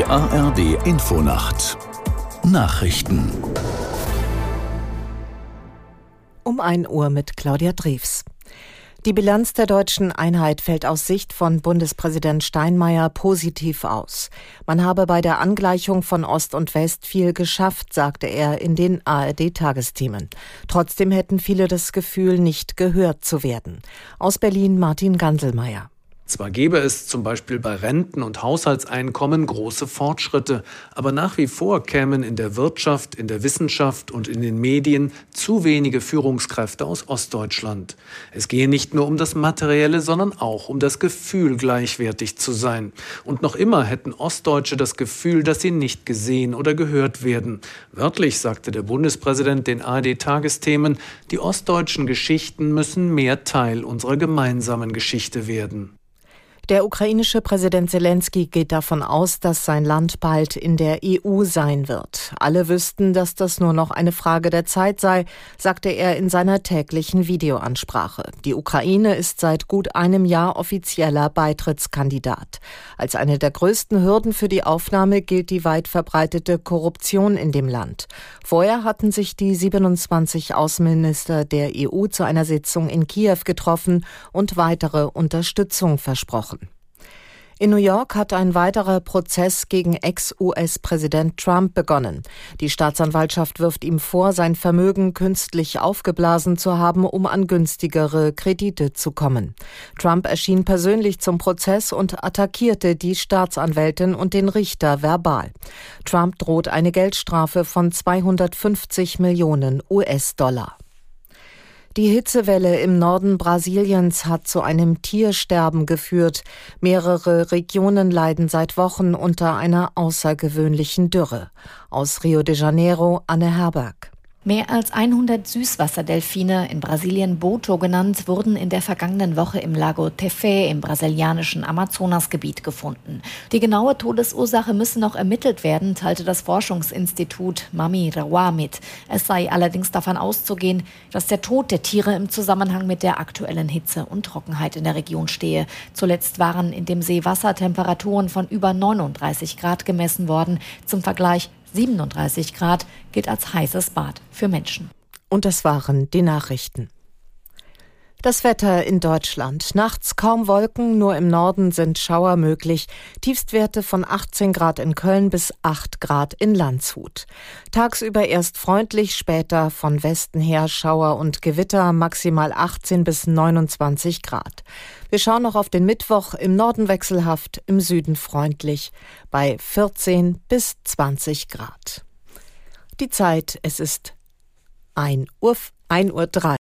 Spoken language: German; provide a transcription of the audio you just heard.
Die ARD Infonacht Nachrichten Um 1 Uhr mit Claudia Drews. Die Bilanz der deutschen Einheit fällt aus Sicht von Bundespräsident Steinmeier positiv aus. Man habe bei der Angleichung von Ost und West viel geschafft, sagte er in den ARD-Tagesthemen. Trotzdem hätten viele das Gefühl, nicht gehört zu werden. Aus Berlin Martin Ganselmeier. Zwar gäbe es zum Beispiel bei Renten und Haushaltseinkommen große Fortschritte, aber nach wie vor kämen in der Wirtschaft, in der Wissenschaft und in den Medien zu wenige Führungskräfte aus Ostdeutschland. Es gehe nicht nur um das Materielle, sondern auch um das Gefühl, gleichwertig zu sein. Und noch immer hätten Ostdeutsche das Gefühl, dass sie nicht gesehen oder gehört werden. Wörtlich sagte der Bundespräsident den ARD-Tagesthemen, die ostdeutschen Geschichten müssen mehr Teil unserer gemeinsamen Geschichte werden. Der ukrainische Präsident Zelensky geht davon aus, dass sein Land bald in der EU sein wird. Alle wüssten, dass das nur noch eine Frage der Zeit sei, sagte er in seiner täglichen Videoansprache. Die Ukraine ist seit gut einem Jahr offizieller Beitrittskandidat. Als eine der größten Hürden für die Aufnahme gilt die weit verbreitete Korruption in dem Land. Vorher hatten sich die 27 Außenminister der EU zu einer Sitzung in Kiew getroffen und weitere Unterstützung versprochen. In New York hat ein weiterer Prozess gegen Ex-US-Präsident Trump begonnen. Die Staatsanwaltschaft wirft ihm vor, sein Vermögen künstlich aufgeblasen zu haben, um an günstigere Kredite zu kommen. Trump erschien persönlich zum Prozess und attackierte die Staatsanwältin und den Richter verbal. Trump droht eine Geldstrafe von 250 Millionen US-Dollar. Die Hitzewelle im Norden Brasiliens hat zu einem Tiersterben geführt. Mehrere Regionen leiden seit Wochen unter einer außergewöhnlichen Dürre. Aus Rio de Janeiro Anne Herberg. Mehr als 100 Süßwasserdelfine, in Brasilien Boto genannt, wurden in der vergangenen Woche im Lago Tefé im brasilianischen Amazonasgebiet gefunden. Die genaue Todesursache müsse noch ermittelt werden, teilte das Forschungsinstitut Mami Rawa mit. Es sei allerdings davon auszugehen, dass der Tod der Tiere im Zusammenhang mit der aktuellen Hitze und Trockenheit in der Region stehe. Zuletzt waren in dem See Wassertemperaturen von über 39 Grad gemessen worden. Zum Vergleich 37 Grad gilt als heißes Bad für Menschen. Und das waren die Nachrichten. Das Wetter in Deutschland. Nachts kaum Wolken, nur im Norden sind Schauer möglich. Tiefstwerte von 18 Grad in Köln bis 8 Grad in Landshut. Tagsüber erst freundlich, später von Westen her Schauer und Gewitter, maximal 18 bis 29 Grad. Wir schauen noch auf den Mittwoch, im Norden wechselhaft, im Süden freundlich, bei 14 bis 20 Grad. Die Zeit, es ist 1 Uhr, 1 Uhr 3.